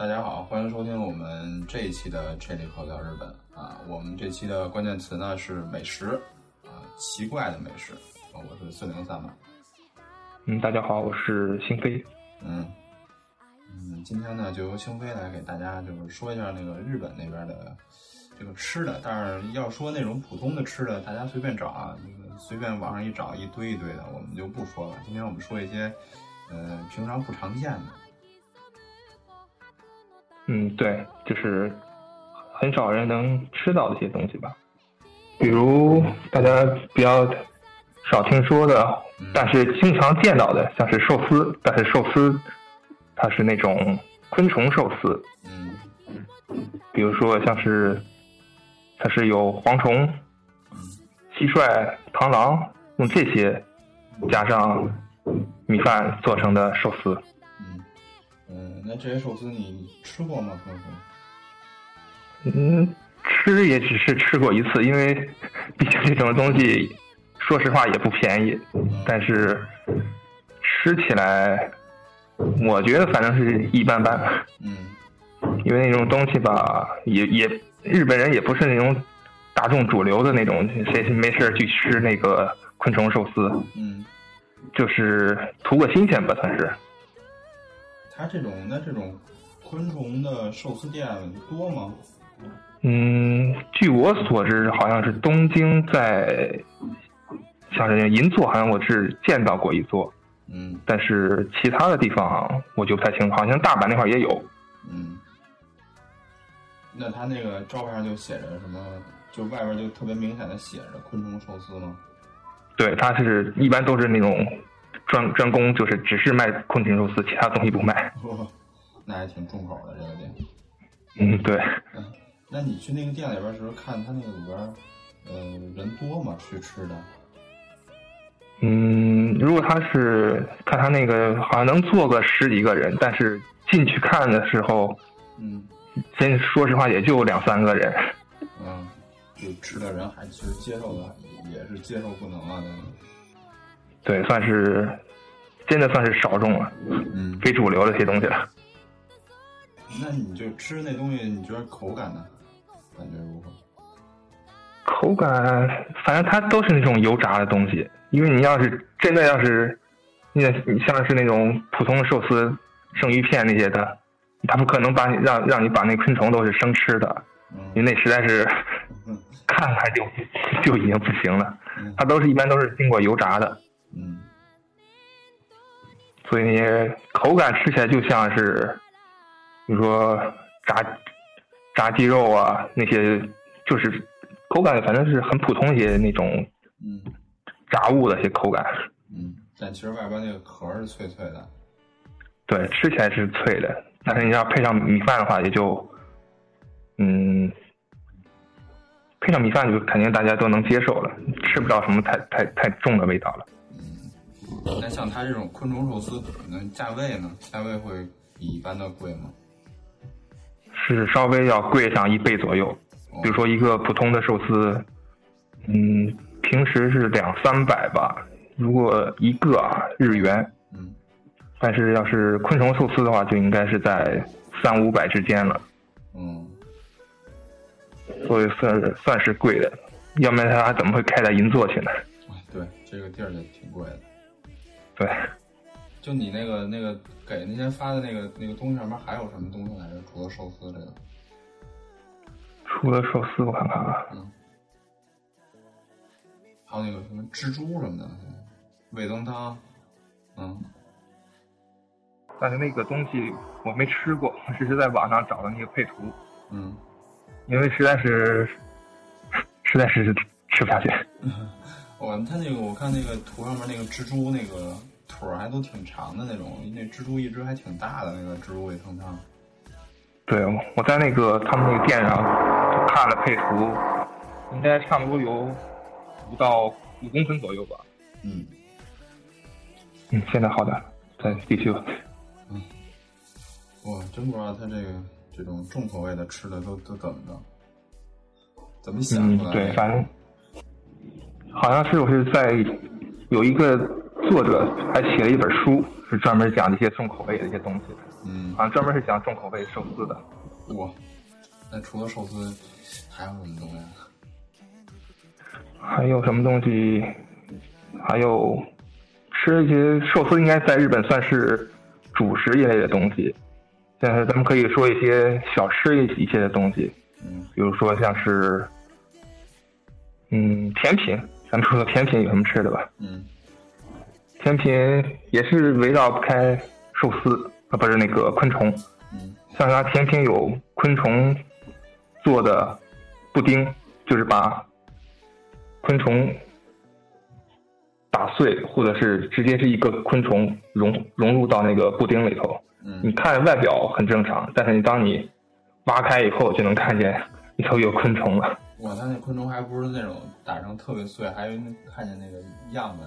大家好，欢迎收听我们这一期的《这里口聊日本》啊。我们这期的关键词呢是美食啊，奇怪的美食啊。我是四零三嘛。嗯，大家好，我是星飞。嗯嗯，今天呢就由星飞来给大家就是说一下那个日本那边的这个吃的。但是要说那种普通的吃的，大家随便找啊，那个随便网上一找一堆一堆的，我们就不说了。今天我们说一些呃平常不常见的。嗯，对，就是很少人能吃到的一些东西吧，比如大家比较少听说的，但是经常见到的，像是寿司，但是寿司它是那种昆虫寿司，嗯比如说像是它是有蝗虫、蟋蟀、螳螂，用这些加上米饭做成的寿司。嗯嗯，那这些寿司你吃过吗？嗯，吃也只是吃过一次，因为毕竟这种东西，说实话也不便宜。但是吃起来，我觉得反正是一般般。嗯因为那种东西吧，也也日本人也不是那种大众主流的那种，谁没事去吃那个昆虫寿司，嗯，就是图个新鲜吧，算是。它这种那这种昆虫的寿司店多吗？嗯，据我所知，好像是东京在，像是银座，好像我是见到过一座，嗯但是其他的地方我就不太清楚，好像大阪那块也有。嗯。那他那个招牌上就写着什么？就外边就特别明显的写着昆虫寿司吗？对，它是一般都是那种专专攻，就是只是卖昆虫寿司，其他东西不卖。那还挺重口的这个店。嗯，对，嗯，那你去那个店里边的时候，看他那个里边，呃，人多吗？去吃的？嗯，如果他是看他那个，好像能坐个十几个人，但是进去看的时候，嗯真说实话也就两三个人。嗯，就吃的人还其实接受的也是接受不能啊，那个。对，算是真的算是少众了，嗯，非主流的这些东西了。那你就吃那东西，你觉得口感呢？感觉如何？口感，反正它都是那种油炸的东西。因为你要是真的要是，你你像是那种普通的寿司、生鱼片那些的，它不可能把你让让你把那昆虫都是生吃的，因嗯为那实在是嗯 看看就就已经不行了。嗯它都是一般都是经过油炸的，嗯所以那些口感吃起来就像是，比如说炸炸鸡肉啊那些，就是口感反正是很普通一些那种嗯炸物的一些口感。嗯，但其实外边那个壳是脆脆的。对，吃起来是脆的，但是你要配上米饭的话，也就，嗯，配上米饭就肯定大家都能接受了，吃不到什么太太太重的味道了。那像它这种昆虫寿司，可能价位呢？价位会比一般的贵吗？是稍微要贵上一倍左右。比如说一个普通的寿司，嗯，平时是两三百吧，如果一个啊日元，嗯但是要是昆虫寿司的话，就应该是在三五百之间了，嗯所以算算是贵的。要不然它怎么会开在银座去呢？哎，对，这个地儿就挺贵的。对，就你那个那个给那天发的那个那个东西上面还有什么东西来着？除了寿司这个，除了寿司，我看看啊，嗯，还有那个什么蜘蛛什么的，味增汤，嗯。但是那个东西我没吃过，只是在网上找的那个配图，嗯，因为实在是实在是吃不下去。我他那个我看那个图上面那个蜘蛛那个腿儿还都挺长的那种，那蜘蛛一只还挺大的那个蜘蛛味噌汤，对，我在那个他们那个店上就看了配图，应该差不多有五到五公分左右吧。嗯，嗯，现在好点了，再继续吧。哇，真不知道他这个这种重口味的吃的都都怎么着，怎么想出来，的？嗯对，反正好像是我是在有一个作者还写了一本书，是专门讲这些重口味的一些东西的。嗯，好像专门是讲重口味寿司的。哇，那除了寿司还有什么东西？还有什么东西？还有吃一些寿司，应该在日本算是主食一类的东西。现在咱们可以说一些小吃一些的东西，嗯比如说像是，嗯，甜品。咱们说说甜品有什么吃的吧？嗯甜品也是围绕不开寿司啊，不是那个昆虫。嗯像它甜品有昆虫做的布丁，就是把昆虫打碎，或者是直接是一个昆虫融融入到那个布丁里头。你嗯，看外表很正常，但是你当你挖开以后，就能看见里头有昆虫了。哇，它那昆虫还不是那种打成特别碎，还有看见那个样子。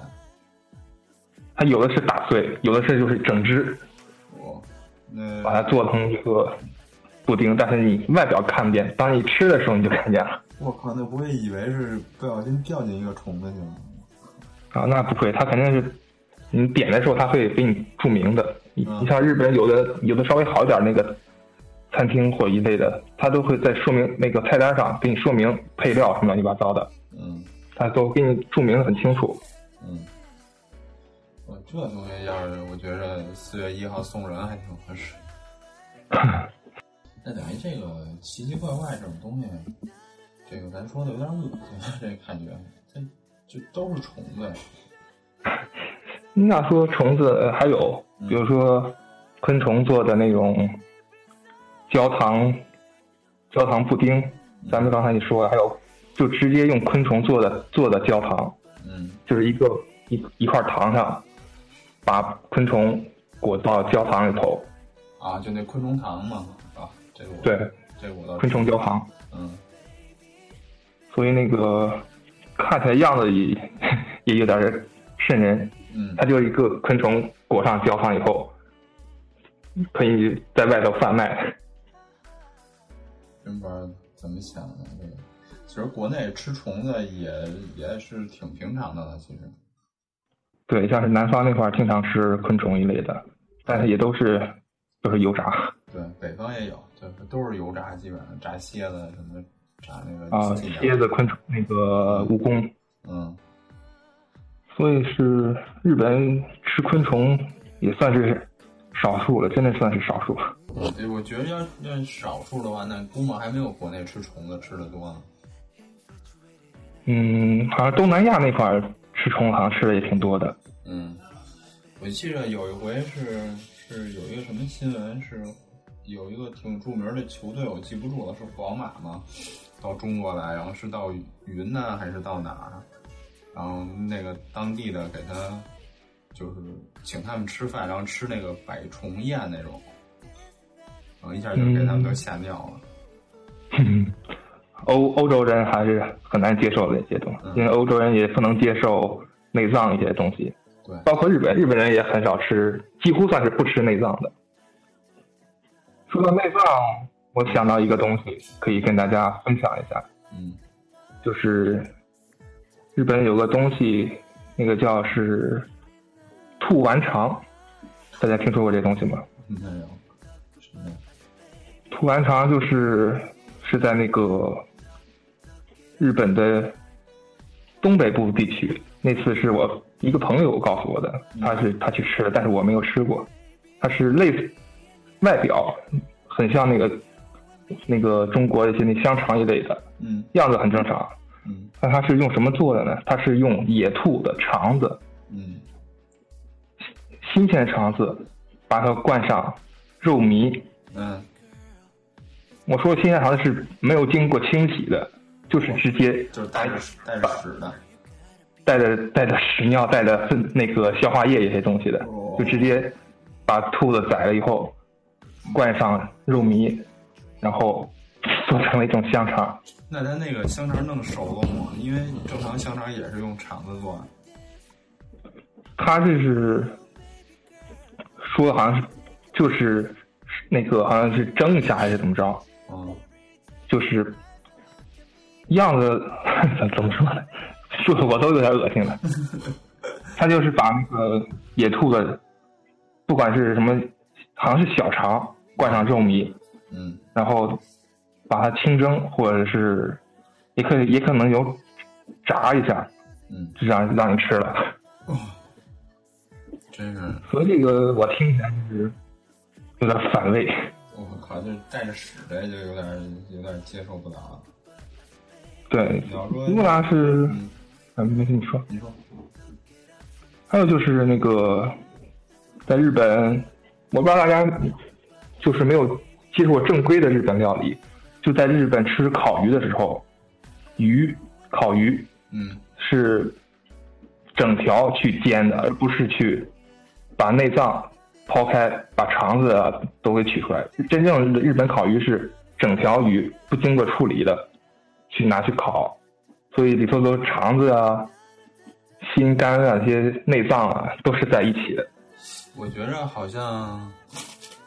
它有的是打碎，有的是就是整只哦，那把它做成一个布丁，但是你外表看不见，当你吃的时候你就看见了。我靠，那不会以为是不小心掉进一个虫子去了？啊，那不会，它肯定是你点的时候，它会给你注明的。你像日本有的有的稍微好一点那个餐厅或一类的，它都会在说明那个菜单上给你说明配料什么乱七八糟的，嗯它都给你注明的很清楚。嗯，我这东西要是我觉着四月一号送人还挺合适。那等于这个奇奇怪怪这种东西，这个咱说的有点恶心，这感觉它就都是虫子。那说虫子呃还有，比如说昆虫做的那种焦糖焦糖布丁，咱们刚才你说了，还有就直接用昆虫做的做的焦糖，嗯就是一个一一块糖上，把昆虫裹到焦糖里头，啊，就那昆虫糖嘛，啊，这个我对，这个我倒昆虫焦糖，嗯所以那个看起来样子也也有点儿瘆人。嗯它就是一个昆虫裹上焦糖以后，可以在外头贩卖。真不知道怎么想的这个。其实国内吃虫子也也是挺平常的了，其实。对，像是南方那块儿经常吃昆虫一类的，但是也都是都是油炸对，北方也有，就是都是油炸，基本上炸蝎子什么，炸那个啊，蝎子、昆虫、那个蜈蚣。嗯所以是日本吃昆虫也算是少数了，真的算是少数。对，我觉得要要少数的话，那估摸还没有国内吃虫子吃的多呢。嗯，好像东南亚那块儿吃虫好像吃的也挺多的。嗯，我记得有一回是是有一个什么新闻，是有一个挺著名的球队，我记不住了，是皇马吗？到中国来，然后是到云南还是到哪儿？然后那个当地的给他就是请他们吃饭，然后吃那个百虫宴那种，然后一下就给他们都吓尿了。欧欧洲人还是很难接受的一些东西，嗯。因为欧洲人也不能接受内脏一些东西，对，包括日本，日本人也很少吃，几乎算是不吃内脏的。说到内脏，我想到一个东西可以跟大家分享一下，嗯。就是日本有个东西，那个叫是兔丸肠，大家听说过这东西吗？没有，兔丸肠就是是在那个日本的东北部地区。那次是我一个朋友告诉我的，他是他去吃了，但是我没有吃过。它是类似外表很像那个那个中国一些那香肠一类的，嗯样子很正常。嗯那它是用什么做的呢？它是用野兔的肠子，嗯新鲜肠子，把它灌上肉糜，嗯，我说新鲜肠子是没有经过清洗的，就是直接就是带着带着屎的。带着带着屎尿、带着粪那个消化液这些东西的哦，就直接把兔子宰了以后，灌上肉糜，然后做成了一种香肠。那咱那个香肠弄熟了吗？因为正常香肠也是用肠子做的。他这是说的好像是就是那个好像是蒸一下还是怎么着，嗯就是样子 怎么说呢？说的我都有点恶心了。他就是把那个野兔的，不管是什么好像是小肠灌上肉糜，嗯然后把它清蒸，或者是也可以也可能有炸一下，嗯，就让让你吃了。哦，真是，所以这个我听起来就是有点反胃。我靠，就带着屎的就有点有点接受不了了。对你，要说如果要是嗯，嗯，没跟你说，你说，还有就是那个在日本，我不知道大家就是没有接触过正规的日本料理，就在日本吃烤鱼的时候，鱼烤鱼嗯。是整条去煎的，而不是去把内脏抛开，把肠子啊都给取出来。真正的日本烤鱼是整条鱼不经过处理的，去拿去烤，所以里头的肠子啊、心肝啊、这些内脏啊都是在一起的。我觉着好像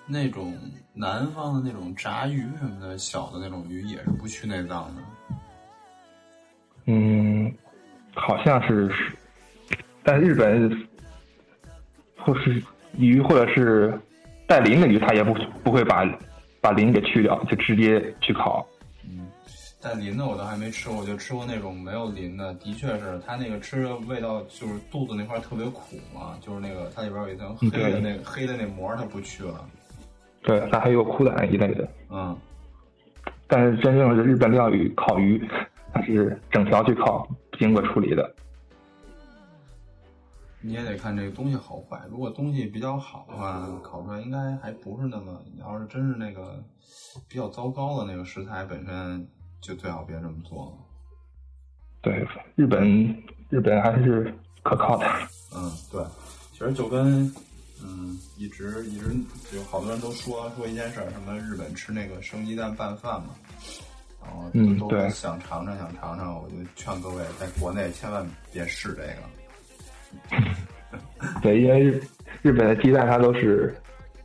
那种南方的那种炸鱼什么的，小的那种鱼也是不去内脏的。嗯，好像是，但日本或是鱼或者是带鳞的鱼，它也不不会把把鳞给去掉，就直接去烤。嗯，带鳞的我倒还没吃过，我就吃过那种没有鳞的，的确是它那个吃的味道就是肚子那块特别苦嘛，就是那个它里边有一层黑的那个黑的那膜它不去了。对，它还有苦胆一类的。嗯，但是真正的日本料理烤鱼，它是整条去烤，不经过处理的。你也得看这个东西好坏。如果东西比较好的话，烤出来应该还不是那么。你要是真是那个比较糟糕的那个食材本身，就最好别这么做了。对，日本日本还是可靠的。嗯，对，其实就跟嗯，一直一直有好多人都说说一件事儿，什么日本吃那个生鸡蛋拌饭嘛，然后都嗯对想尝尝想尝尝，我就劝各位在国内千万别试这个。对，因为日日本的鸡蛋它都是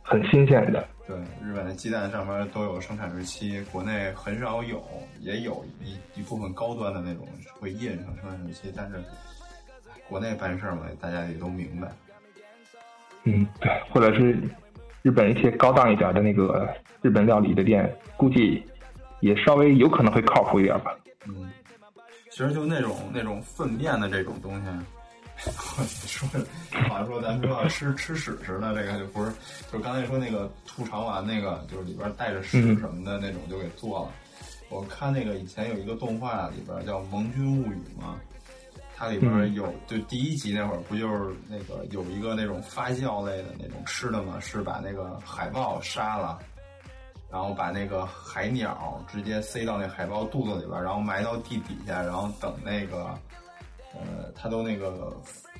很新鲜的。对，日本的鸡蛋上面都有生产日期，国内很少有，也有一一部分高端的那种会印上生产日期，但是哎国内办事儿嘛，大家也都明白。嗯，对，或者是日本一些高档一点的那个日本料理的店，估计也稍微有可能会靠谱一点吧。嗯，其实就那种那种粪便的这种东西，我说好像说咱说吃吃屎似的，这个就不是，就刚才说那个兔肠丸那个，就是里边带着屎什么的那种就给做了。我看那个以前有一个动画里边叫《盟军物语》嘛，它里边有、就第一集那会儿不就是那个有一个那种发酵类的那种吃的嘛，是把那个海豹杀了。然后把那个海鸟直接塞到那海豹肚子里边，然后埋到地底下，然后等那个，呃，它都那个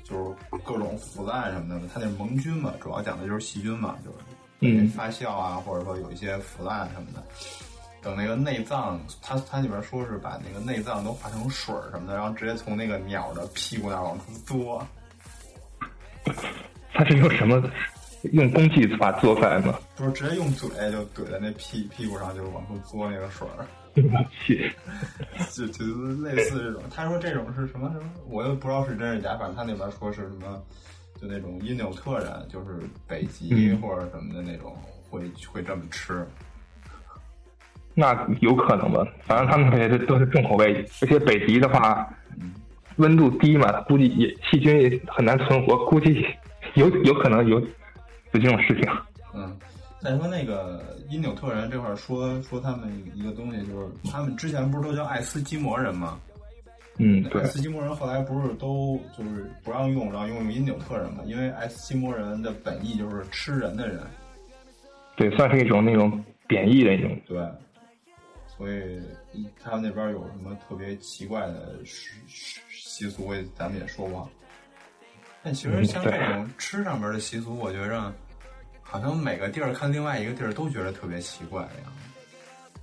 就是各种腐烂什么的，它那盟军嘛，主要讲的就是细菌嘛，就是嗯发酵啊，或者说有一些腐烂什么的。等那个内脏，它它里边说是把那个内脏都化成水儿什么的，然后直接从那个鸟的屁股那儿往出嘬。它是用什么用工具把它做出来吗？不是直接用嘴就怼在那屁屁股上，就是往出嘬那个水儿。我去，就就类似这种，他说这种是什么什么，我又不知道是真是假，反正他那边说是什么，就那种因纽特人，就是北极嗯或者什么的那种，会会这么吃。那有可能吧？反正他们也是都是重口味，而且北极的话，温度低嘛，估计也细菌也很难存活，估计有有可能有有这种事情。嗯，再说那个因纽特人这块儿说说他们一个东西，就是他们之前不是都叫爱斯基摩人吗？嗯，对爱，斯基摩人后来不是都就是不让用，让用因纽特人嘛？因为爱斯基摩人的本意就是吃人的人。对，算是一种那种贬义的一种。对，所以他们那边有什么特别奇怪的习习习俗，咱们也说不好。但其实像这种吃上面的习俗，我觉着好像每个地儿看另外一个地儿都觉得特别奇怪的样子。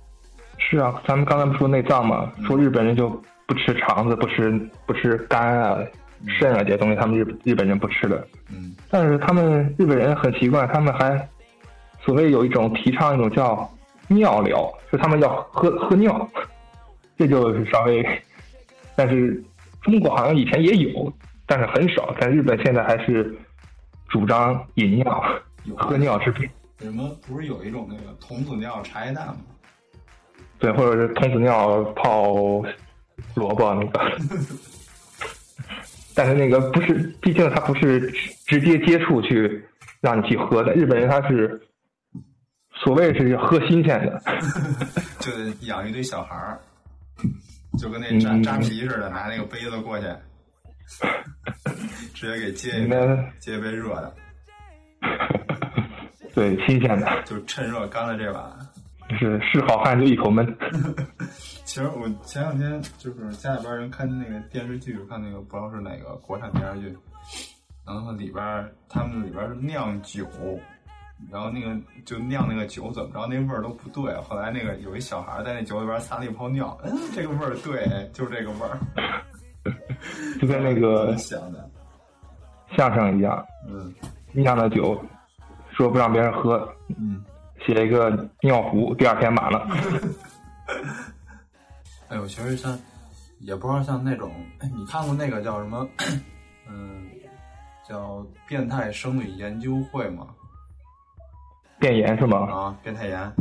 是啊，咱们刚才不说内脏嘛，说日本人就不吃肠子，不吃不吃肝啊、肾啊这些东西，他们日日本人不吃的。嗯但是他们日本人很奇怪，他们还所谓有一种提倡一种叫尿疗，就他们要喝 喝尿，这就是稍微，但是中国好像以前也有，但是很少，但日本现在还是主张饮尿，有喝尿是必什么不是有一种那个童子尿茶叶蛋吗？对，或者是童子尿泡萝卜那个。但是那个不是，毕竟他不是直接接触去让你去喝的。日本人他是所谓是喝新鲜的，就养一堆小孩儿，就跟那扎扎啤似的，拿那个杯子过去，直接给接一杯，接一杯热的。对，新鲜的，就是趁热干了这碗。是是好汉就一口闷。其实我前两天就是家里边人看那个电视剧，看那个不知道是哪个国产电视剧，然后里边他们里边是酿酒，然后那个就酿那个酒怎么着那味儿都不对，后来那个有一小孩在那酒里边撒了一泡尿，嗯，这个味儿对，就是这个味儿，就跟那个相声一样，嗯，酿的酒说不让别人喝，嗯。写一个尿壶，第二天满了。哎呦，其实像，也不知道像那种，你看过那个叫什么？嗯，叫变态生理研究会吗？变颜是吗？啊，变态颜。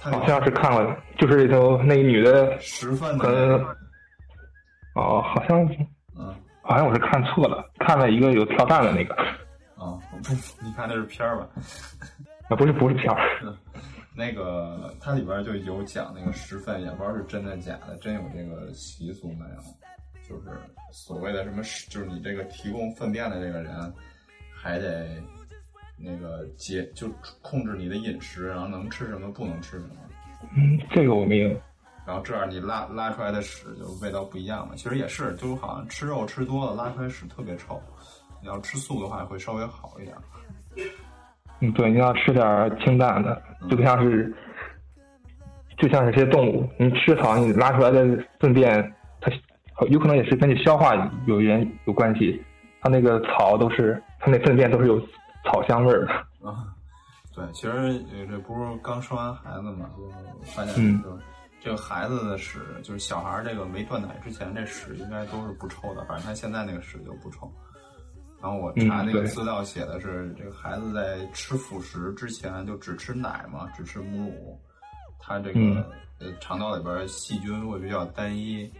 好像是看了，就是里头那个女的十分的。哦，好像，嗯，好像我是看错了，看了一个有跳蛋的那个。啊，你看那是片儿吧？啊，不是不是片儿，那个它里边就有讲那个十分，也不知道是真的假的，真有这个习俗没有？就是所谓的什么，就是你这个提供粪便的这个人，还得那个节就控制你的饮食，然后能吃什么不能吃什么。嗯，这个我没有。然后这样你拉拉出来的屎就味道不一样了。其实也是，就是好像吃肉吃多了拉出来屎特别臭。你要吃素的话会稍微好一点。嗯，对，你要吃点清淡的，就不像是，就像是些动物，你吃草，你拉出来的粪便，它有可能也是跟你消化有原有关系。它那个草都是，它那粪便都是有草香味儿的。啊，对，其实这不是刚生完孩子嘛，就发现说，这个孩子的屎，就是小孩这个没断奶之前，这屎应该都是不臭的，反正他现在那个屎就不臭。然后我查那个资料写的是，这个孩子在吃辅食之前就只吃奶嘛，只吃母乳，他这个呃肠道里边细菌会比较单一，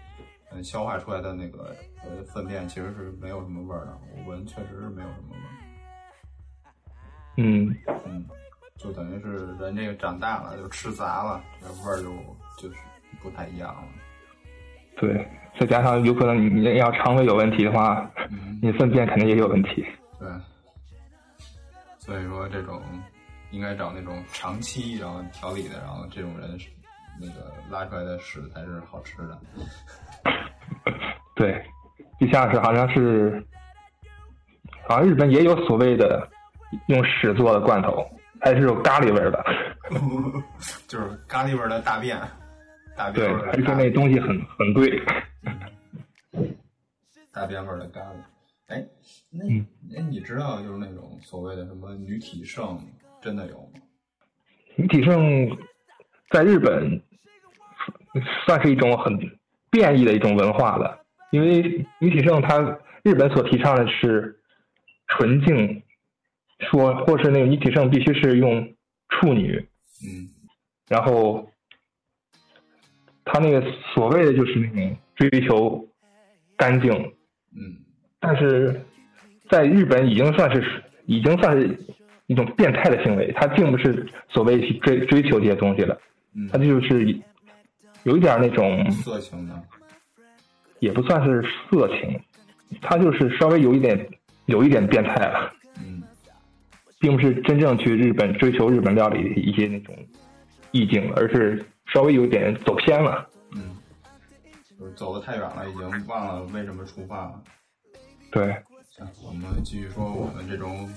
嗯，消化出来的那个呃粪便其实是没有什么味儿的，我闻确实是没有什么味儿。嗯嗯，就等于是人这个长大了就吃杂了，这味儿就就是不太一样了。对。再加上有可能你你要肠胃有问题的话，你粪便肯定也有问题。对，所以说这种应该找那种长期然后调理的，然后这种人那个拉出来的屎才是好吃的。对，就像是好像是，好像日本也有所谓的用屎做的罐头，还是有咖喱味的，就是咖喱味的大便，大便。对，而且那东西很很贵。大便味儿的咖喱，哎，那哎，你知道就是那种所谓的什么女体盛，真的有吗？女体盛在日本算是一种很变异的一种文化了，因为女体盛它日本所提倡的是纯净，说或是那个女体盛必须是用处女，嗯，然后他那个所谓的就是那种追求干净。嗯，但是在日本已经算是已经算是一种变态的行为，他并不是所谓去追追求这些东西了，他就是有一点那种色情的，也不算是色情，他就是稍微有一点有一点变态了，嗯，并不是真正去日本追求日本料理的一些那种意境，而是稍微有点走偏了。就是走的太远了，已经忘了为什么出发了。对，行，我们继续说我们这种，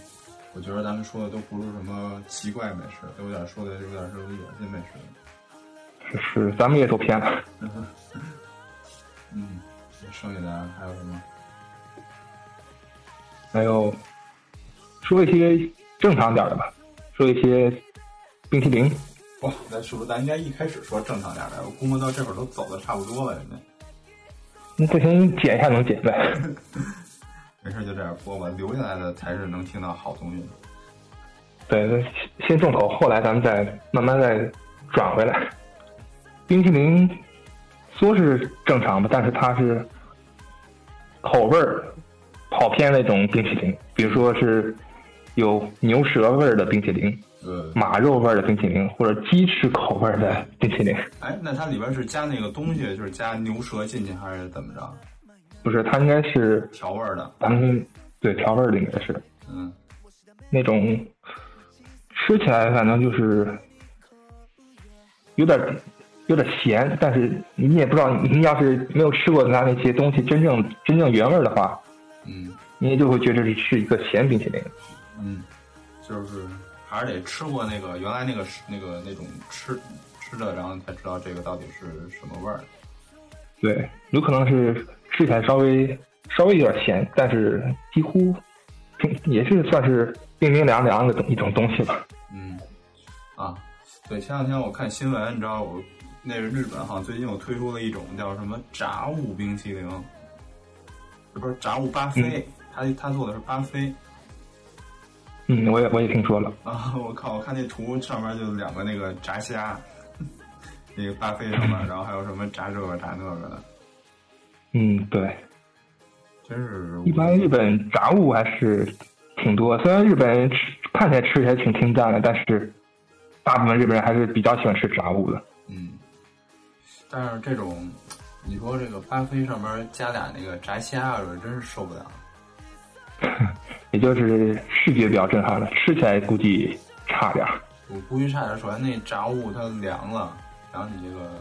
我觉得咱们说的都不是什么奇怪美食，都有点说的有点是恶心美食。是是，咱们也走偏了。嗯，剩下的还有什么？还有说一些正常点的吧，说一些冰淇淋。哇，那是不是咱应该一开始说正常点的？我估摸到这会儿都走的差不多了，人家。那不行，你剪一下能剪呗。没事，就这样播吧，留下来的才是能听到好东西。对，先先重口，后来咱们再慢慢再转回来。冰淇淋说是正常吧，但是它是口味儿跑偏那种冰淇淋，比如说是有牛舌味儿的冰淇淋，呃，马肉味儿的冰淇淋，或者鸡翅口味儿的冰淇淋。哎，那它里边是加那个东西，就是加牛舌进去，还是怎么着？不是，它应该是调味儿的。咱们对调味儿的应该是嗯，那种吃起来反正就是有点有点咸，但是你也不知道，你要是没有吃过它那些东西真正真正原味儿的话，嗯你也就会觉得是是一个咸冰淇淋。嗯，就是还是得吃过那个原来那个那个那种吃吃的，然后才知道这个到底是什么味儿。对，有可能是吃起来稍微稍微有点咸，但是几乎也是算是冰冰凉凉的一种东西吧。嗯，啊，对，前两天我看新闻，你知道我那是日本好像最近有推出了一种叫什么炸物冰淇淋，不是炸物巴菲，他他做的是巴菲嗯，我也我也听说了。啊！我靠，我看那图上面就两个那个炸虾，那个巴菲上面，然后还有什么炸这个炸那个的，嗯，对，真是一般日本炸物还是挺多，虽然日本人吃看起来吃起来挺清淡的，但是大部分日本人还是比较喜欢吃炸物的。嗯，但是这种你说这个巴菲上面加俩那个炸虾，我真是受不了。也就是视觉比较震撼了，吃起来估计差点儿。我估计差点儿，首先那炸物它凉了，然后你这个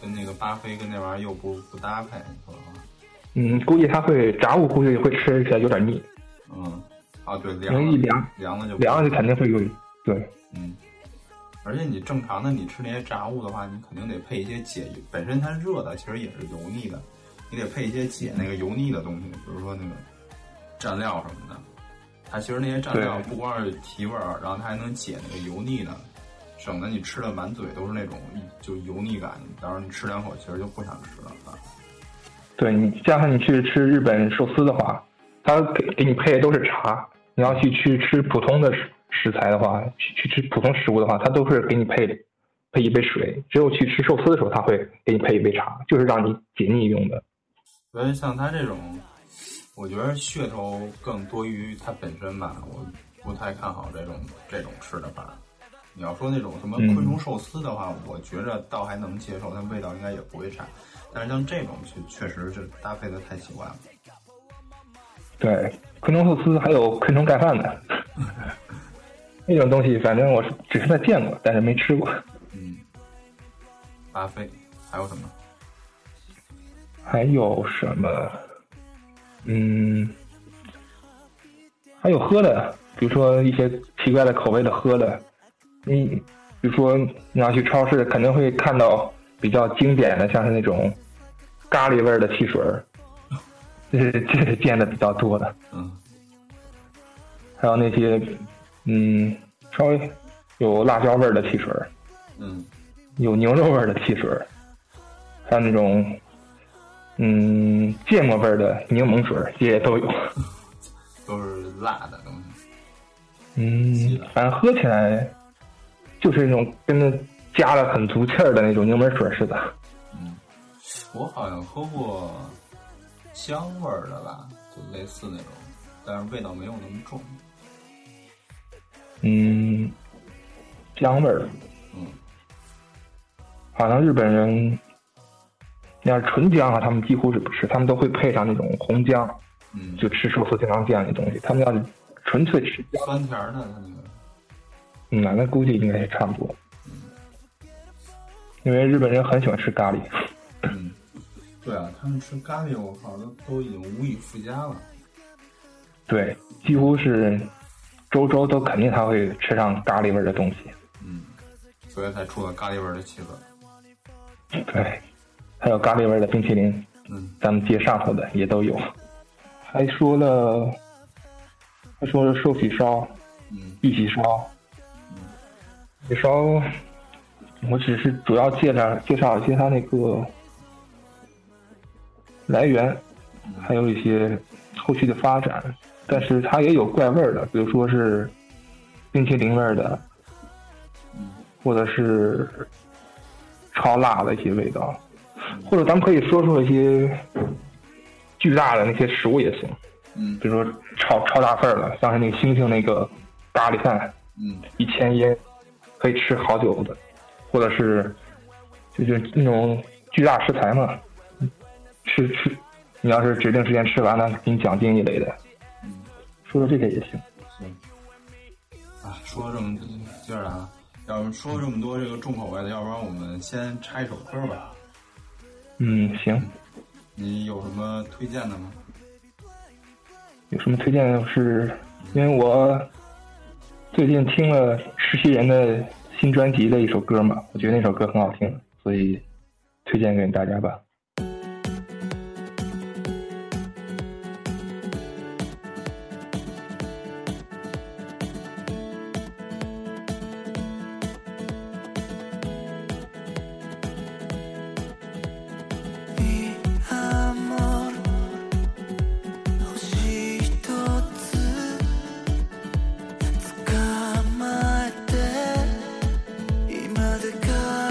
跟那个巴菲跟那玩意儿又不不搭配？嗯，估计它会炸物，估计会吃起来有点腻，嗯，啊对，凉一凉凉了就凉了就肯定会有。对，嗯，而且你正常的你吃那些炸物的话，你肯定得配一些解，本身它热的其实也是油腻的，你得配一些解那个油腻的东西，比如说那个蘸料什么的。它其实那些蘸料不光是提味儿，然后它还能解那个油腻呢，省得你吃的满嘴都是那种就油腻感，到时候你吃两口其实就不想吃了啊。对你加上你去吃日本寿司的话，它给给你配的都是茶。你要去去吃普通的食食材的话，去去吃普通食物的话，它都是给你配配一杯水。只有去吃寿司的时候，他会给你配一杯茶，就是让你解腻用的。所以像它这种，我觉得噱头更多于它本身吧，我不太看好这种这种吃的法。你要说那种什么嗯昆虫寿司的话，我觉着倒还能接受，但味道应该也不会差。但是像这种确确实是搭配的太奇怪了。对，昆虫寿司还有昆虫盖饭的 那种东西，反正我是只是在见过，但是没吃过。嗯，巴菲还有什么？还有什么？嗯，还有喝的，比如说一些奇怪的口味的喝的。你比如说你要去超市，肯定会看到比较经典的，像是那种咖喱味儿的汽水儿，这是这是见的比较多的。嗯还有那些嗯稍微有辣椒味儿的汽水儿，嗯有牛肉味儿的汽水儿，还有那种嗯芥末味儿的柠檬水儿，这些都有。都是辣的东西。嗯，反正喝起来就是那种跟那加了很足气儿的那种柠檬水似的。嗯，我好像喝过香味儿的吧，就类似那种，但是味道没有那么重。嗯，姜味儿，嗯好像日本人要是纯姜啊，他们几乎是不吃，他们都会配上那种红姜，嗯，就吃寿司经常见的东西。他们要是纯粹吃姜，酸甜的它那个。嗯，那估计应该也差不多。因为日本人很喜欢吃咖喱，嗯，对啊，他们吃咖喱，我靠，都都已经无以复加了。对，几乎是周周都肯定他会吃上咖喱味的东西。嗯，所以才出了咖喱味的气氛。对，还有咖喱味的冰淇淋，嗯。咱们街上头的也都有。还说了，还说了寿喜烧、嗯。玉喜烧，玉喜烧，我只是主要介绍介绍一些它那个来源，还有一些后续的发展。但是它也有怪味儿的，比如说是冰淇淋味儿的，或者是超辣的一些味道，或者咱们可以说说一些巨大的那些食物也行，嗯比如说超超大份儿的，像是那个星星那个咖喱饭，嗯一千烟可以吃好久的，或者是就是那种巨大食材嘛，吃吃，你要是指定时间吃完了，给你奖金一类的，嗯，说说这些也行。行。啊，说了这么接着来啊，要是说这么多这个重口味的，要不然我们先插一首歌吧。嗯，行，你有什么推荐的吗？有什么推荐的是？因为我最近听了实习人的新专辑的一首歌嘛，我觉得那首歌很好听，所以推荐给大家吧。今出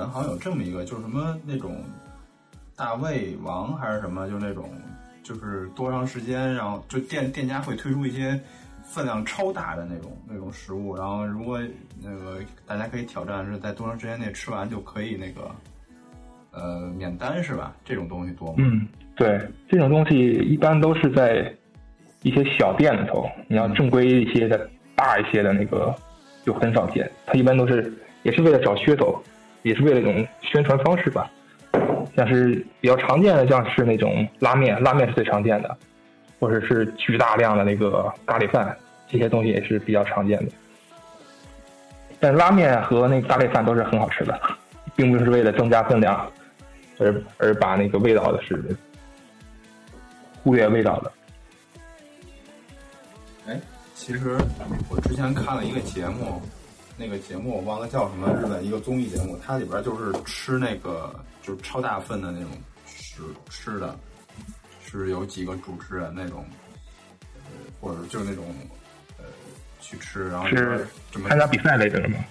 本好像有这么一个，就是什么那种大胃王还是什么，就是那种就是多长时间，然后就店店家会推出一些分量超大的那种那种食物，然后如果那个大家可以挑战是在多长时间内吃完就可以那个呃免单是吧？这种东西多吗？嗯，对，这种东西一般都是在一些小店里头，你要正规一些的、大一些的那个就很少见。它一般都是也是为了找噱头，也是为了一种宣传方式吧。像是比较常见的，像是那种拉面，拉面是最常见的，或者是巨大量的那个咖喱饭，这些东西也是比较常见的。但拉面和那个咖喱饭都是很好吃的，并不是为了增加分量，而而把那个味道的是忽略味道的。哎，其实我之前看了一个节目，那个节目我忘了叫什么，日本一个综艺节目，它里边就是吃那个就是超大份的那种吃吃的，是有几个主持人那种，呃，或者就是那种呃去吃，然后是参加比赛类的吗？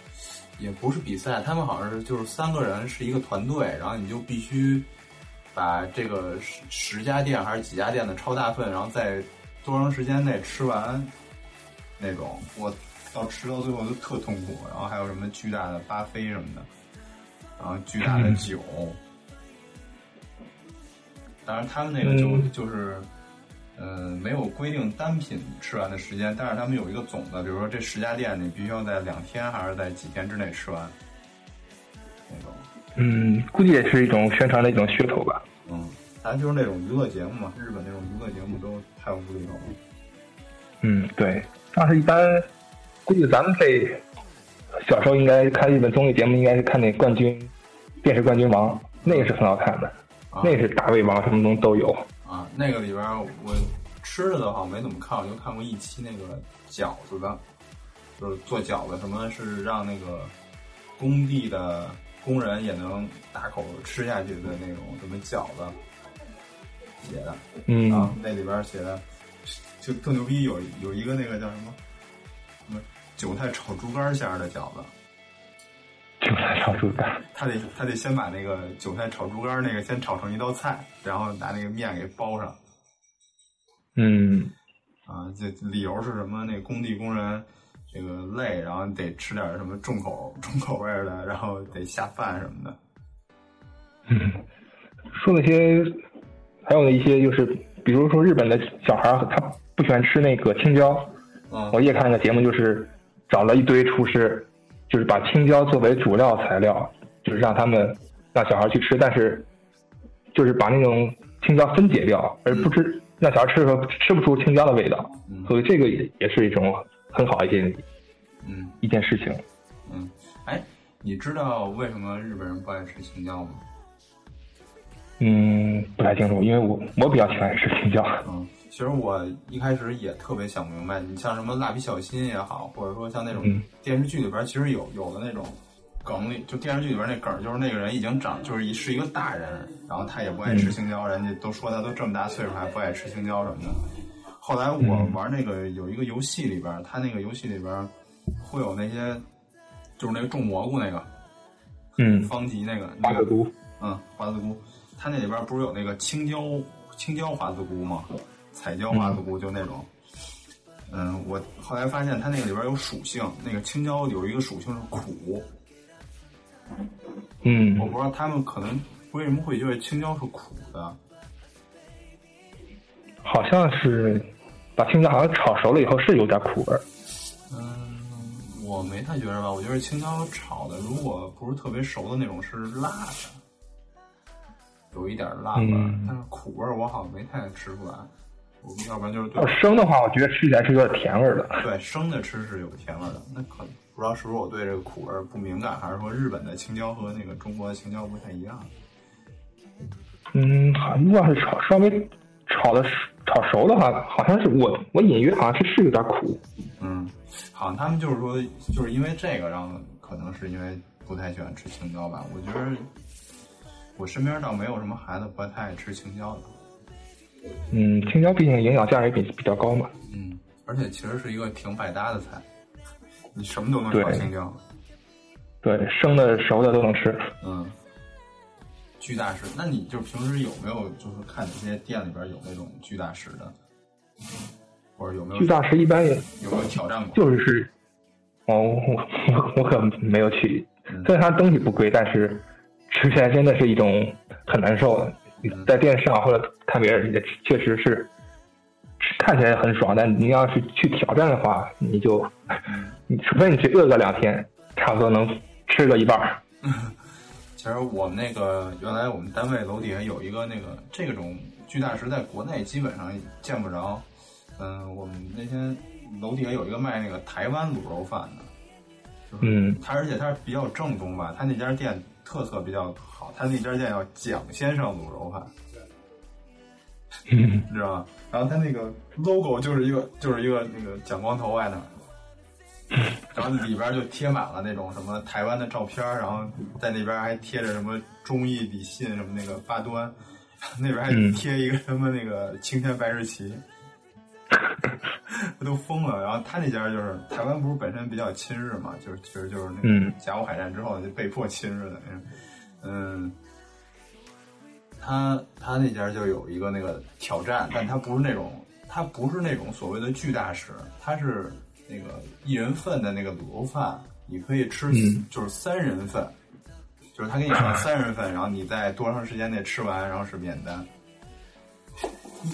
也不是比赛，他们好像是就是三个人是一个团队，然后你就必须把这个十十家店还是几家店的超大份，然后在多长时间内吃完那种。我到吃到最后就特痛苦，然后还有什么巨大的巴菲什么的，然后巨大的酒。当然，他们那个就、嗯就是。呃，没有规定单品吃完的时间，但是他们有一个总的，比如说这十家店你必须要在两天还是在几天之内吃完，那种，嗯，估计也是一种宣传的一种噱头吧。嗯，咱就是那种娱乐节目嘛，日本那种娱乐节目都太无厘头了。嗯，对，但是一般，估计咱们这小时候应该看日本综艺节目，应该是看那冠军电视冠军王，那个是很好看的，啊那个是大胃王，什么东西都有。啊，那个里边我吃的的话没怎么看，我就看过一期那个饺子的，就是做饺子，什么是让那个工地的工人也能大口吃下去的那种什么饺子写的，嗯，啊那里边写的就特牛逼，有有一个那个叫什么韭菜炒猪肝馅儿的饺子。韭菜炒猪肝，他得他得先把那个韭菜炒猪肝那个先炒成一道菜，然后拿那个面给包上。嗯，啊，这理由是什么？那工地工人这个累，然后得吃点什么重口重口味的，然后得下饭什么的。嗯，说那些，还有一些就是，比如说日本的小孩儿，他不喜欢吃那个青椒。嗯我夜看那个节目，就是找了一堆厨师，就是把青椒作为主料材料，就是让他们让小孩去吃，但是就是把那种青椒分解掉，而不吃让小孩吃的时候吃不出青椒的味道。嗯所以这个也也是一种很好一件嗯一件事情。嗯，哎，你知道为什么日本人不爱吃青椒吗？嗯，不太清楚，因为我我比较喜欢吃青椒。嗯，其实我一开始也特别想不明白，你像什么蜡笔小新也好，或者说像那种嗯电视剧里边，其实有有的那种梗里，就电视剧里边那梗，就是那个人已经长，就是一是一个大人，然后他也不爱吃青椒，人家都说他都这么大岁数还不爱吃青椒什么的。后来我嗯玩那个有一个游戏里边，他那个游戏里边会有那些，就是那个种蘑菇那个嗯，方吉那个那个菇。嗯，华子菇，它那里边不是有那个青椒青椒华子菇吗？彩椒花子菇就那种。嗯，我后来发现它那个里边有属性，那个青椒有一个属性是苦，嗯我不知道他们可能为什么会觉得青椒是苦的。好像是把青椒好像炒熟了以后是有点苦味儿。嗯，我没太觉着吧，我觉得青椒炒的如果不是特别熟的那种是辣的，有一点辣味儿，嗯但是苦味儿我好像没太吃出来。我们要不然就是对要生的话，我觉得吃起来是有点甜味儿的。对，生的吃是有甜味儿的，那可能不知道是不是我对这个苦味儿不敏感，还是说日本的青椒和那个中国的青椒不太一样？嗯，好，如果要是炒稍微炒的炒熟的话，好像是我我隐约好像是是有点苦。嗯，好像他们就是说，就是因为这个然后可能是因为不太喜欢吃青椒吧。我觉得我身边倒没有什么孩子不太爱吃青椒的。嗯，青椒毕竟营养价值也比比较高嘛。嗯，而且其实是一个挺百搭的菜，你什么都能炒对青椒。对，生的熟的都能吃。嗯，巨大师，那你就平时有没有就是看哪些店里边有那种巨大师的，或者有没有巨大师一般也有没有挑战过？就是是，哦，我我我可没有去嗯。虽然它东西不贵，但是吃起来真的是一种很难受的。在电视上或者看别人，也确实是看起来很爽，但你要是去挑战的话，你就你除非你去饿个两天，差不多能吃个一半儿。其实我们那个原来我们单位楼底下有一个那个这种巨大石，在国内基本上见不着。嗯，我们那天楼底下有一个卖那个台湾卤肉饭的，就是嗯他而且他是比较正宗吧，他那家店特色比较好，他那家店叫蒋先生卤肉饭，知道吗？然后他那个 logo 就是一个就是一个那个蒋光头在那儿，然后里边就贴满了那种什么台湾的照片，然后在那边还贴着什么忠义礼信什么那个八端，那边还嗯贴一个什么那个青天白日旗。都疯了，然后他那家就是台湾，不是本身比较亲日嘛，就是其实就是那个嗯。甲午海战之后就被迫亲日的那种，嗯，他他那家就有一个那个挑战，但他不是那种，他不是那种所谓的巨大食，他是那个一人份的那个卤肉饭，你可以吃嗯。就是三人份，就是他给你上三人份，然后你在多长时间内吃完，然后是免单。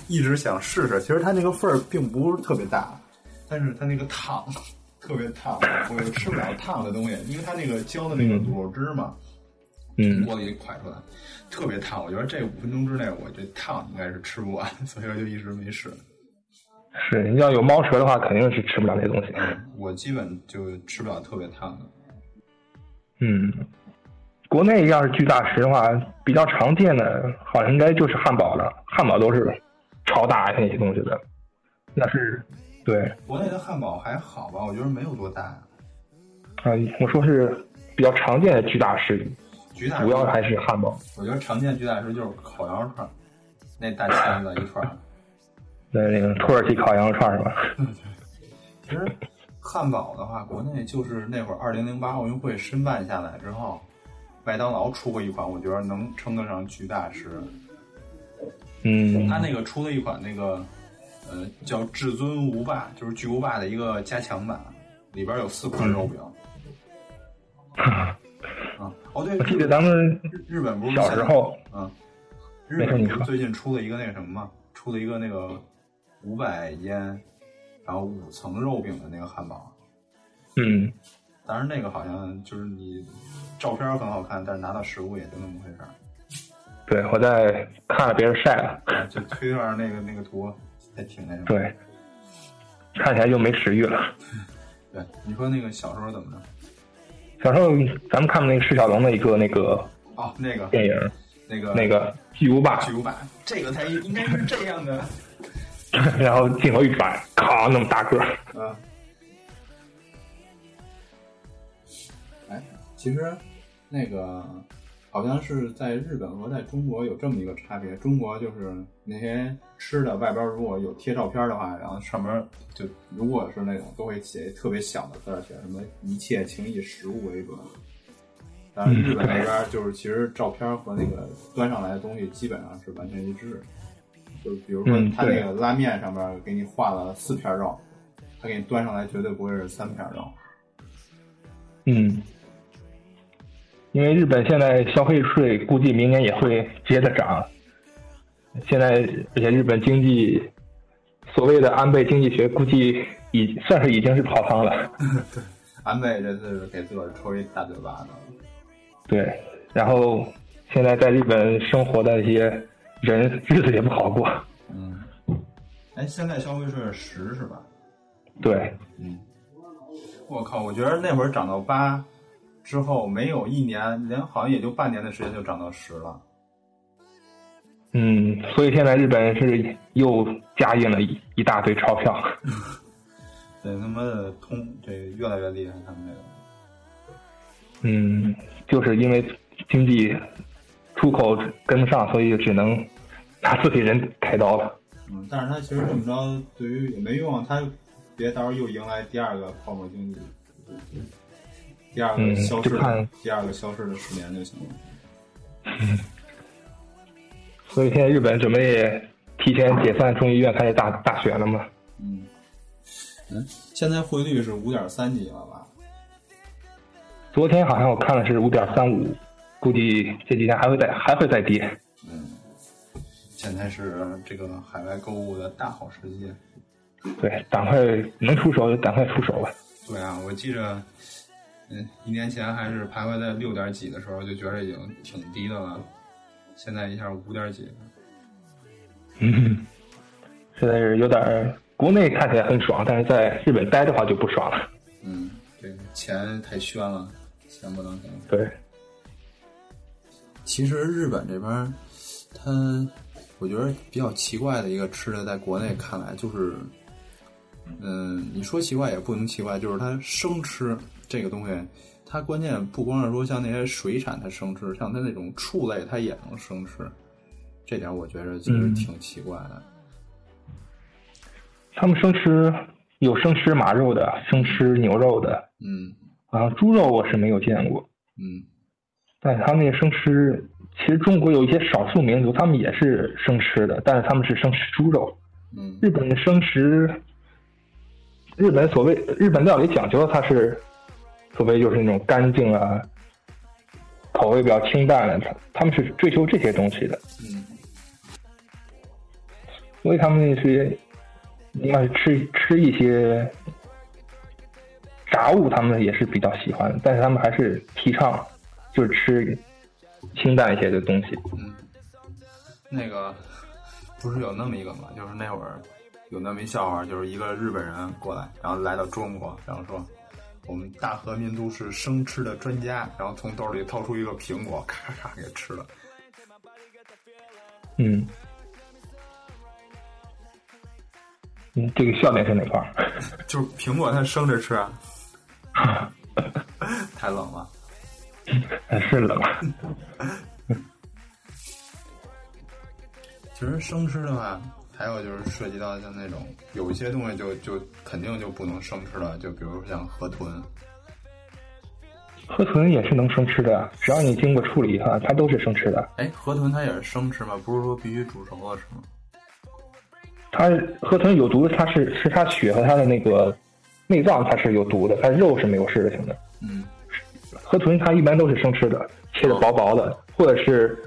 一一直想试试，其实它那个份儿并不是特别大，但是它那个烫特别烫，我又吃不了烫的东西，因为它那个浇的那个卤肉汁嘛，嗯锅里快出来，特别烫。我觉得这五分钟之内，我这烫应该是吃不完，所以我就一直没试。是你要有猫舌的话，肯定是吃不了那东西。嗯，我基本就吃不了特别烫的。嗯，国内要是巨大食的话，比较常见的好像应该就是汉堡了，汉堡都是超大那些东西的，那是对国内的汉堡还好吧？我觉得没有多大。啊、我说是比较常见的巨大食，巨大主要还是汉堡。我觉得常见巨大食就是烤羊肉串，那大签子一串。那那个土耳其烤羊肉串是吧？其实汉堡的话，国内就是那会儿二零零八奥运会申办下来之后，麦当劳出过一款，我觉得能称得上巨大师。嗯，他那个出了一款那个呃叫至尊无霸，就是巨无霸的一个加强版，里边有四款肉饼。啊，哦对，我记得咱们日日本不是小时候，嗯，日本不是最近出了一个那个什么吗？出了一个那个五百烟，然后五层肉饼的那个汉堡。嗯，但是那个好像就是你照片很好看，但是拿到实物也就那么回事儿。对，我在看了别人晒了，啊就推特上那个那个图还挺那什么。对，看起来就没食欲了。对，你说那个小时候怎么着？小时候咱们看那个释小龙的一个那个哦，那个电影，那个那个巨无霸，巨无霸，这个才应该是这样的。然后镜头一转，咔，那么大个儿。啊。哎，其实那个好像是在日本和在中国有这么一个差别。中国就是那些吃的外边如果有贴照片的话，然后上面就如果是那种都会写特别小的字儿，写什么“一切请以食物为准”。但是日本那边就是其实照片和那个端上来的东西基本上是完全一致。就比如说他那个拉面上面给你画了四片肉，他给你端上来绝对不会是三片肉。嗯，因为日本现在消费税估计明年也会接着涨。现在而且日本经济所谓的安倍经济学估计已算是已经是泡汤了。安倍这次是给自个儿抽一大嘴巴子。对，然后现在在日本生活的一些人日子也不好过。嗯，哎，现在消费税是十是吧？对，嗯，我靠，我觉得那会儿涨到八之后，没有一年，连好像也就半年的时间就涨到十了。嗯，所以现在日本是又加印了一一大堆钞票。对，他妈的通这越来越厉害，他们这个。嗯，就是因为经济出口跟不上，所以只能拿自己人开刀了。嗯，但是他其实这么着，对于也没用啊，他别到时候又迎来第二个泡沫经济，第二个嗯消失的、就看第二个消失的十年就行了。所以现在日本准备提前解散众议院，开始大大选了嘛？嗯，嗯，现在汇率是五点三几了吧？昨天好像我看了是五点三五，估计这几天还会再还会再跌。嗯，现在是这个海外购物的大好时机。对，赶快能出手就赶快出手吧。对啊，我记着，嗯，一年前还是徘徊在六点几的时候，就觉得已经挺低的了，现在一下五点几了。嗯，现在是有点儿，国内看起来很爽，但是在日本待的话就不爽了。嗯，这个钱太宣了，钱不能行。对，其实日本这边儿，它我觉得比较奇怪的一个吃的，在国内看来就是，嗯，你说奇怪也不能奇怪，就是它生吃这个东西，它关键不光是说像那些水产它生吃，像它那种畜类它也能生吃，这点我觉着其实嗯挺奇怪的。他们生吃有生吃马肉的，生吃牛肉的，嗯啊，猪肉我是没有见过。嗯但是他们那个生吃，其实中国有一些少数民族，他们也是生吃的，但是他们是生吃猪肉。嗯日本生食，日本所谓日本料理讲究，它是所谓就是那种干净啊，口味比较清淡的，他他们是追求这些东西的，嗯所以他们那些应该是吃吃一些杂物，他们也是比较喜欢的，但是他们还是提倡就是吃清淡一些的东西。嗯，那个不是有那么一个吗，就是那会儿有那么一笑话，就是一个日本人过来，然后来到中国，然后说我们大和民族是生吃的专家，然后从兜里掏出一个苹果，咔咔咔给吃了。嗯，嗯，这个笑点是哪块儿？就是苹果它生着吃啊，太冷了。是冷啊。其实生吃的话，还有就是涉及到像那种有一些东西就就肯定就不能生吃了，就比如像河豚。河豚也是能生吃的，只要你经过处理哈，它都是生吃的。哎，河豚它也是生吃吗？不是说必须煮熟了吃吗？它河豚有毒的，它是是它血和它的那个内脏它是有毒的，它肉是没有事情的。嗯，河豚它一般都是生吃的，切的薄薄的，或者是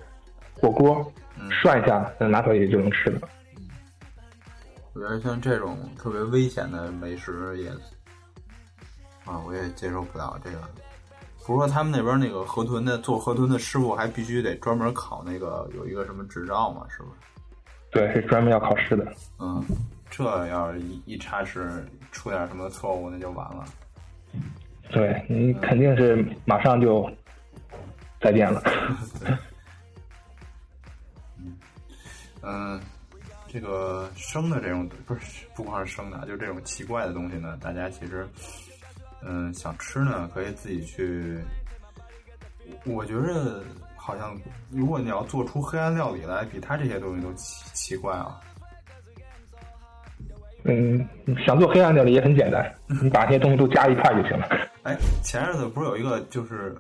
火锅嗯涮一下，拿出来也就能吃的。我觉得像这种特别危险的美食也啊，我也接受不了这个。不是说他们那边那个河豚的做河豚的师傅还必须得专门考那个有一个什么执照吗？是不是？对，是专门要考试的。嗯，这要是一一插食出点什么错误，那就完了。对你肯定是马上就再见了。嗯，这个生的这种不是不光是生的，就这种奇怪的东西呢，大家其实嗯想吃呢，可以自己去。我觉着好像，如果你要做出黑暗料理来，比他这些东西都奇奇怪啊。嗯，想做黑暗料理也很简单，你把这些东西都加一块就行了。哎，前日子不是有一个就是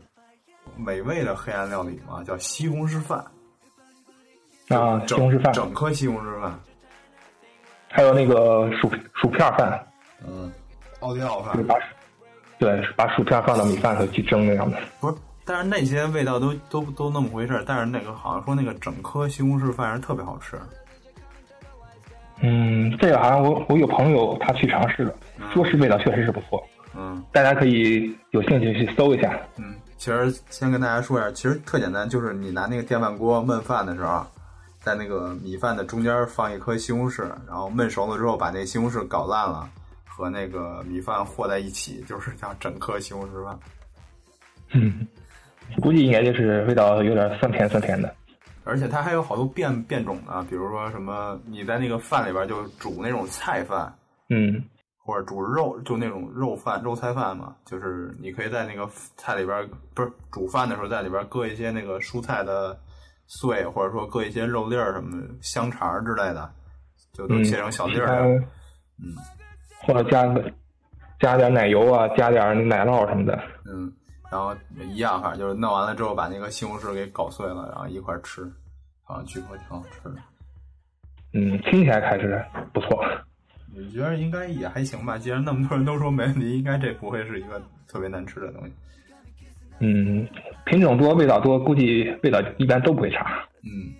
美味的黑暗料理吗？叫西红柿饭。啊，西红柿饭，整颗西红柿饭，还有那个薯薯片饭，嗯，奥利奥饭把对把薯片放到米饭里去蒸那样的。不是，但是那些味道都都都那么回事儿，但是那个好像说那个整颗西红柿饭是特别好吃，嗯，这个好像我我有朋友他去尝试了，说是味道确实是不错，嗯大家可以有兴趣去搜一下。嗯。其实先跟大家说一下，其实特简单，就是你拿那个电饭锅焖饭的时候，在那个米饭的中间放一颗西红柿，然后焖熟了之后把那西红柿搞烂了，和那个米饭和在一起，就是叫整颗西红柿饭。嗯，估计应该就是味道有点酸甜酸甜的。而且它还有好多变变种的，比如说什么你在那个饭里边就煮那种菜饭，嗯或者煮肉，就那种肉饭、肉菜饭嘛，就是你可以在那个菜里边，不是煮饭的时候在里边搁一些那个蔬菜的碎，或者说搁一些肉粒儿什么、香肠之类的，就都嗯，切成小粒儿。嗯或者加个加点奶油啊，加点奶酪什么的。嗯，然后一样，反正就是弄完了之后把那个西红柿给搞碎了，然后一块儿吃，好像据说挺好吃的。嗯，听起来还是不错。我觉得应该也还行吧，既然那么多人都说没问题，应该这不会是一个特别难吃的东西。嗯，品种多，味道多，估计味道一般都不会差。嗯，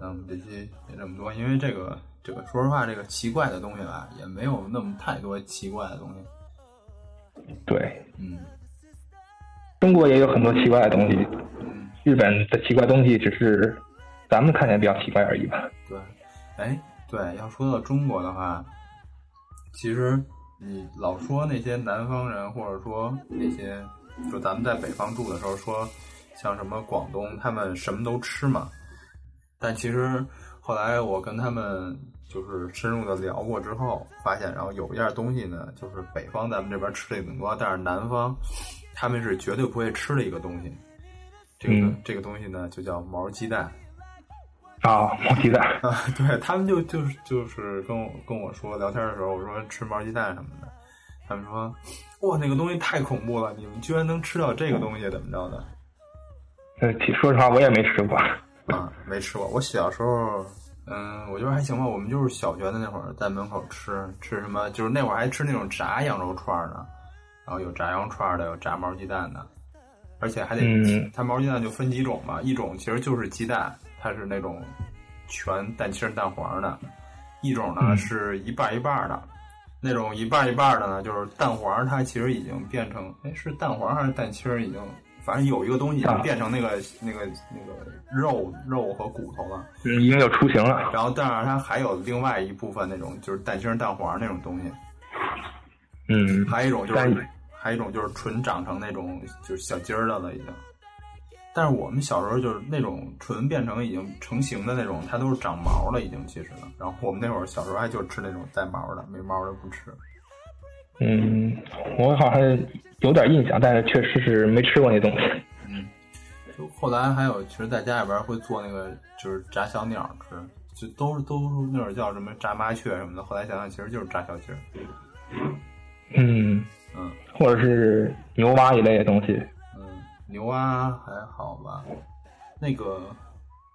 那我们这期也这么多，因为这个这个说实话，这个奇怪的东西吧，也没有那么太多奇怪的东西。对，嗯中国也有很多奇怪的东西，嗯，日本的奇怪东西只是咱们看起来比较奇怪而已吧。对，哎，对，要说到中国的话，其实你老说那些南方人，或者说那些就咱们在北方住的时候说，像什么广东，他们什么都吃嘛。但其实后来我跟他们就是深入的聊过之后，发现，然后有一样东西呢，就是北方咱们这边吃的挺多，但是南方他们是绝对不会吃的一个东西。这个、嗯这个东西呢，就叫毛鸡蛋。啊，毛鸡蛋，啊，对他们就就是就是跟我跟我说聊天的时候，我说吃毛鸡蛋什么的，他们说哇那个东西太恐怖了，你们居然能吃到这个东西，怎么着的？呃，其说实话我也没吃过。啊，没吃过。我小时候，嗯，我觉得还行吧。我们就是小学的那会儿，在门口吃吃什么，就是那会儿还吃那种炸羊肉串儿呢，然后有炸羊串的，有炸毛鸡蛋的，而且还得，嗯它毛鸡蛋就分几种嘛，一种其实就是鸡蛋，它是那种全蛋清儿蛋黄的，一种呢嗯是一半儿一半儿的。那种一半儿一半儿的呢，就是蛋黄，它其实已经变成，哎，是蛋黄还是蛋清儿？已经，反正有一个东西已经啊变成那个、那个那个肉肉和骨头了。嗯，已经有雏形了。然后，但是它还有另外一部分那种就是蛋清蛋黄那种东西，嗯，还有一种就是还有一种就是纯长成那种就是小鸡儿的了已经。但是我们小时候就是那种纯变成已经成型的那种，它都是长毛了已经其实了。然后我们那会儿小时候还就吃那种带毛的，没毛的不吃。嗯，我好像有点印象，但是确实是没吃过那东西。嗯，就后来还有，其实在家里边会做那个就是炸小鸟吃，就都是都那会儿叫什么炸麻雀什么的，后来想想其实就是炸小鸡儿。嗯，嗯或者是牛蛙一类的东西。嗯，牛蛙还好吧？那个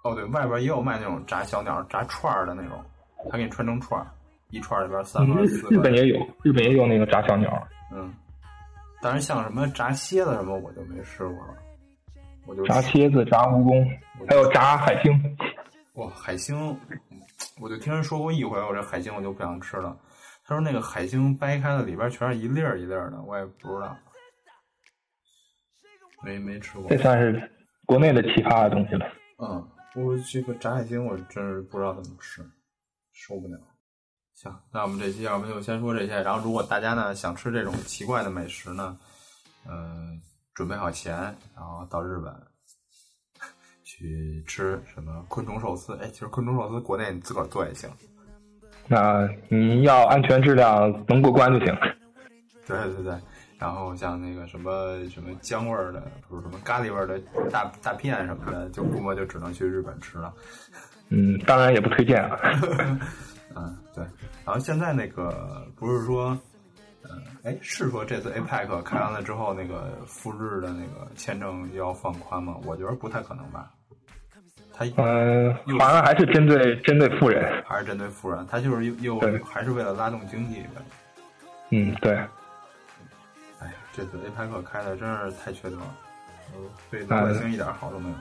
哦对，外边也有卖那种炸小鸟、炸串儿的那种，他给你串成串儿，一串儿里边三个、四个。日本也有，日本也有那个炸小鸟，嗯，但是像什么炸蝎子什么我就没试过了，我就炸蝎子、炸蜈蚣，还有炸海星。哇海星，我就听人说过一回，我这海星我就不想吃了。他说那个海星掰开了里边全是一粒儿一粒儿的，我也不知道，没没吃过这。算是国内的奇葩的东西了。嗯，我这个炸海星我真是不知道怎么吃，受不了。行，那我们这期要不就先说这些。然后，如果大家呢想吃这种奇怪的美食呢，嗯、准备好钱，然后到日本去吃什么昆虫寿司。哎，其实昆虫寿司国内你自个儿做也行。那你要安全质量能过关就行。对对对，然后像那个什么什么姜味儿的，不是什么咖喱味儿的大大片什么的，就估摸就只能去日本吃了。嗯，当然也不推荐啊。嗯，对。然后现在那个不是说，嗯，哎，是说这次 APEC 开完了之后，那个赴日的那个签证要放宽吗？我觉得不太可能吧。他嗯，好像还是针对针对富人。还是针对富人，他就是又又还是为了拉动经济呗。嗯，对，这次 APEC 开的真是太缺德了，呃对老百姓一点好都没有。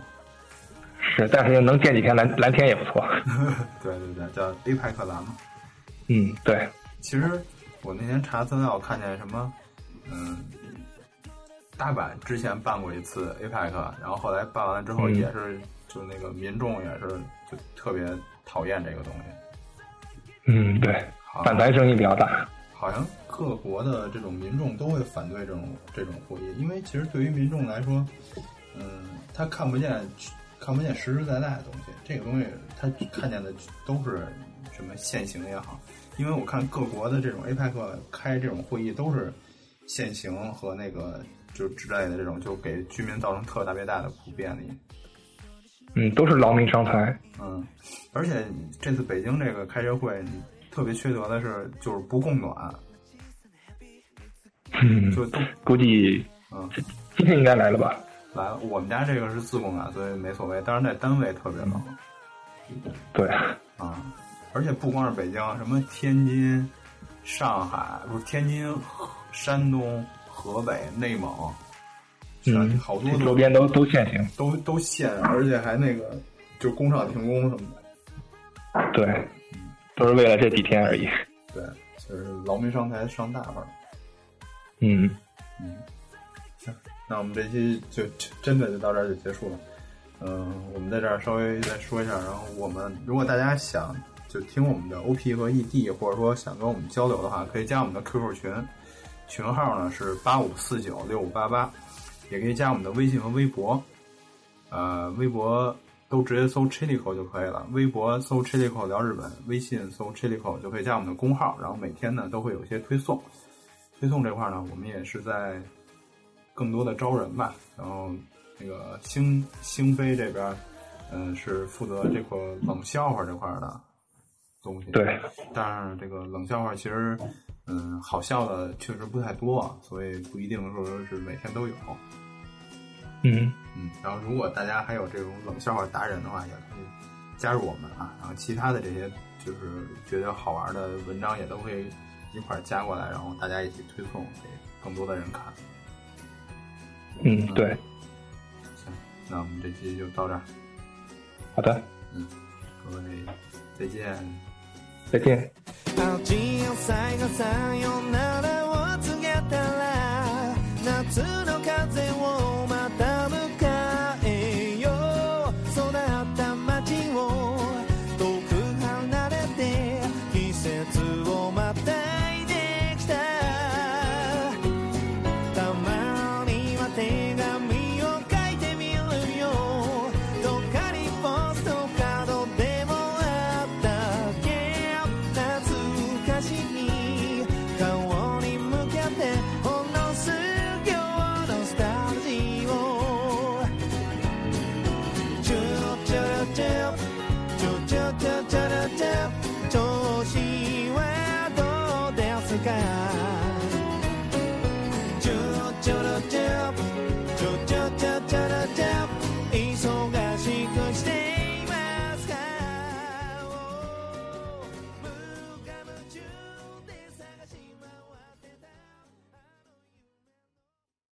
是，但是能见几天蓝蓝天也不错。对对对，叫 APEC 蓝嘛。嗯，对，其实我那天查资料看见什么，嗯，大阪之前办过一次 APEC，然后后来办完了之后嗯也是，就那个民众也是就特别讨厌这个东西，嗯，对，好反弹声音比较大。好像各国的这种民众都会反对这种这种会议，因为其实对于民众来说，嗯，他看不见看不见实实在在的东西，这个东西他看见的都是什么现行也好，因为我看各国的这种 APEC 开这种会议都是现行和那个就之类的这种，就给居民造成特大别大的不便利。嗯，都是劳民伤财。嗯，而且这次北京这个开这会，特别缺德的是就是不供暖，嗯，就都估计嗯。今天应该来了吧？来了，我们家这个是自供暖，所以没所谓。但是在单位特别冷对，啊，而且不光是北京，什么天津、上海，不是天津、山东、河北、内蒙，嗯，好多周边都都限行。都都限，而且还那个就工厂停工什么的。对，都是为了这几天而已。对，就是劳民伤财伤大发。嗯，嗯，行，那我们这期就真的就到这儿就结束了。嗯，我们在这儿稍微再说一下，然后我们如果大家想就听我们的 OP 和 ED，或者说想跟我们交流的话，可以加我们的 QQ 群，群号呢是八五四九六五八八，也可以加我们的微信和微博，呃，微博都直接搜 Chilico 就可以了，微博搜 Chilico 聊日本，微信搜 Chilico 就可以加我们的公号，然后每天呢都会有一些推送。推送这块儿呢，我们也是在更多的招人吧。然后那个星星飞这边儿，嗯、是负责这个冷笑话这块儿的东西。，对，但是这个冷笑话其实，嗯，好笑的确实不太多，所以不一定说是每天都有。嗯，嗯，然后如果大家还有这种冷笑话达人的话，也可以加入我们啊。然后其他的这些就是觉得好玩的文章也都会一块儿加过来，然后大家一起推送给更多的人看。嗯，对，行，那我们这期就到这儿，好的，各位再见。再见。青いさがさよならを告げたら夏の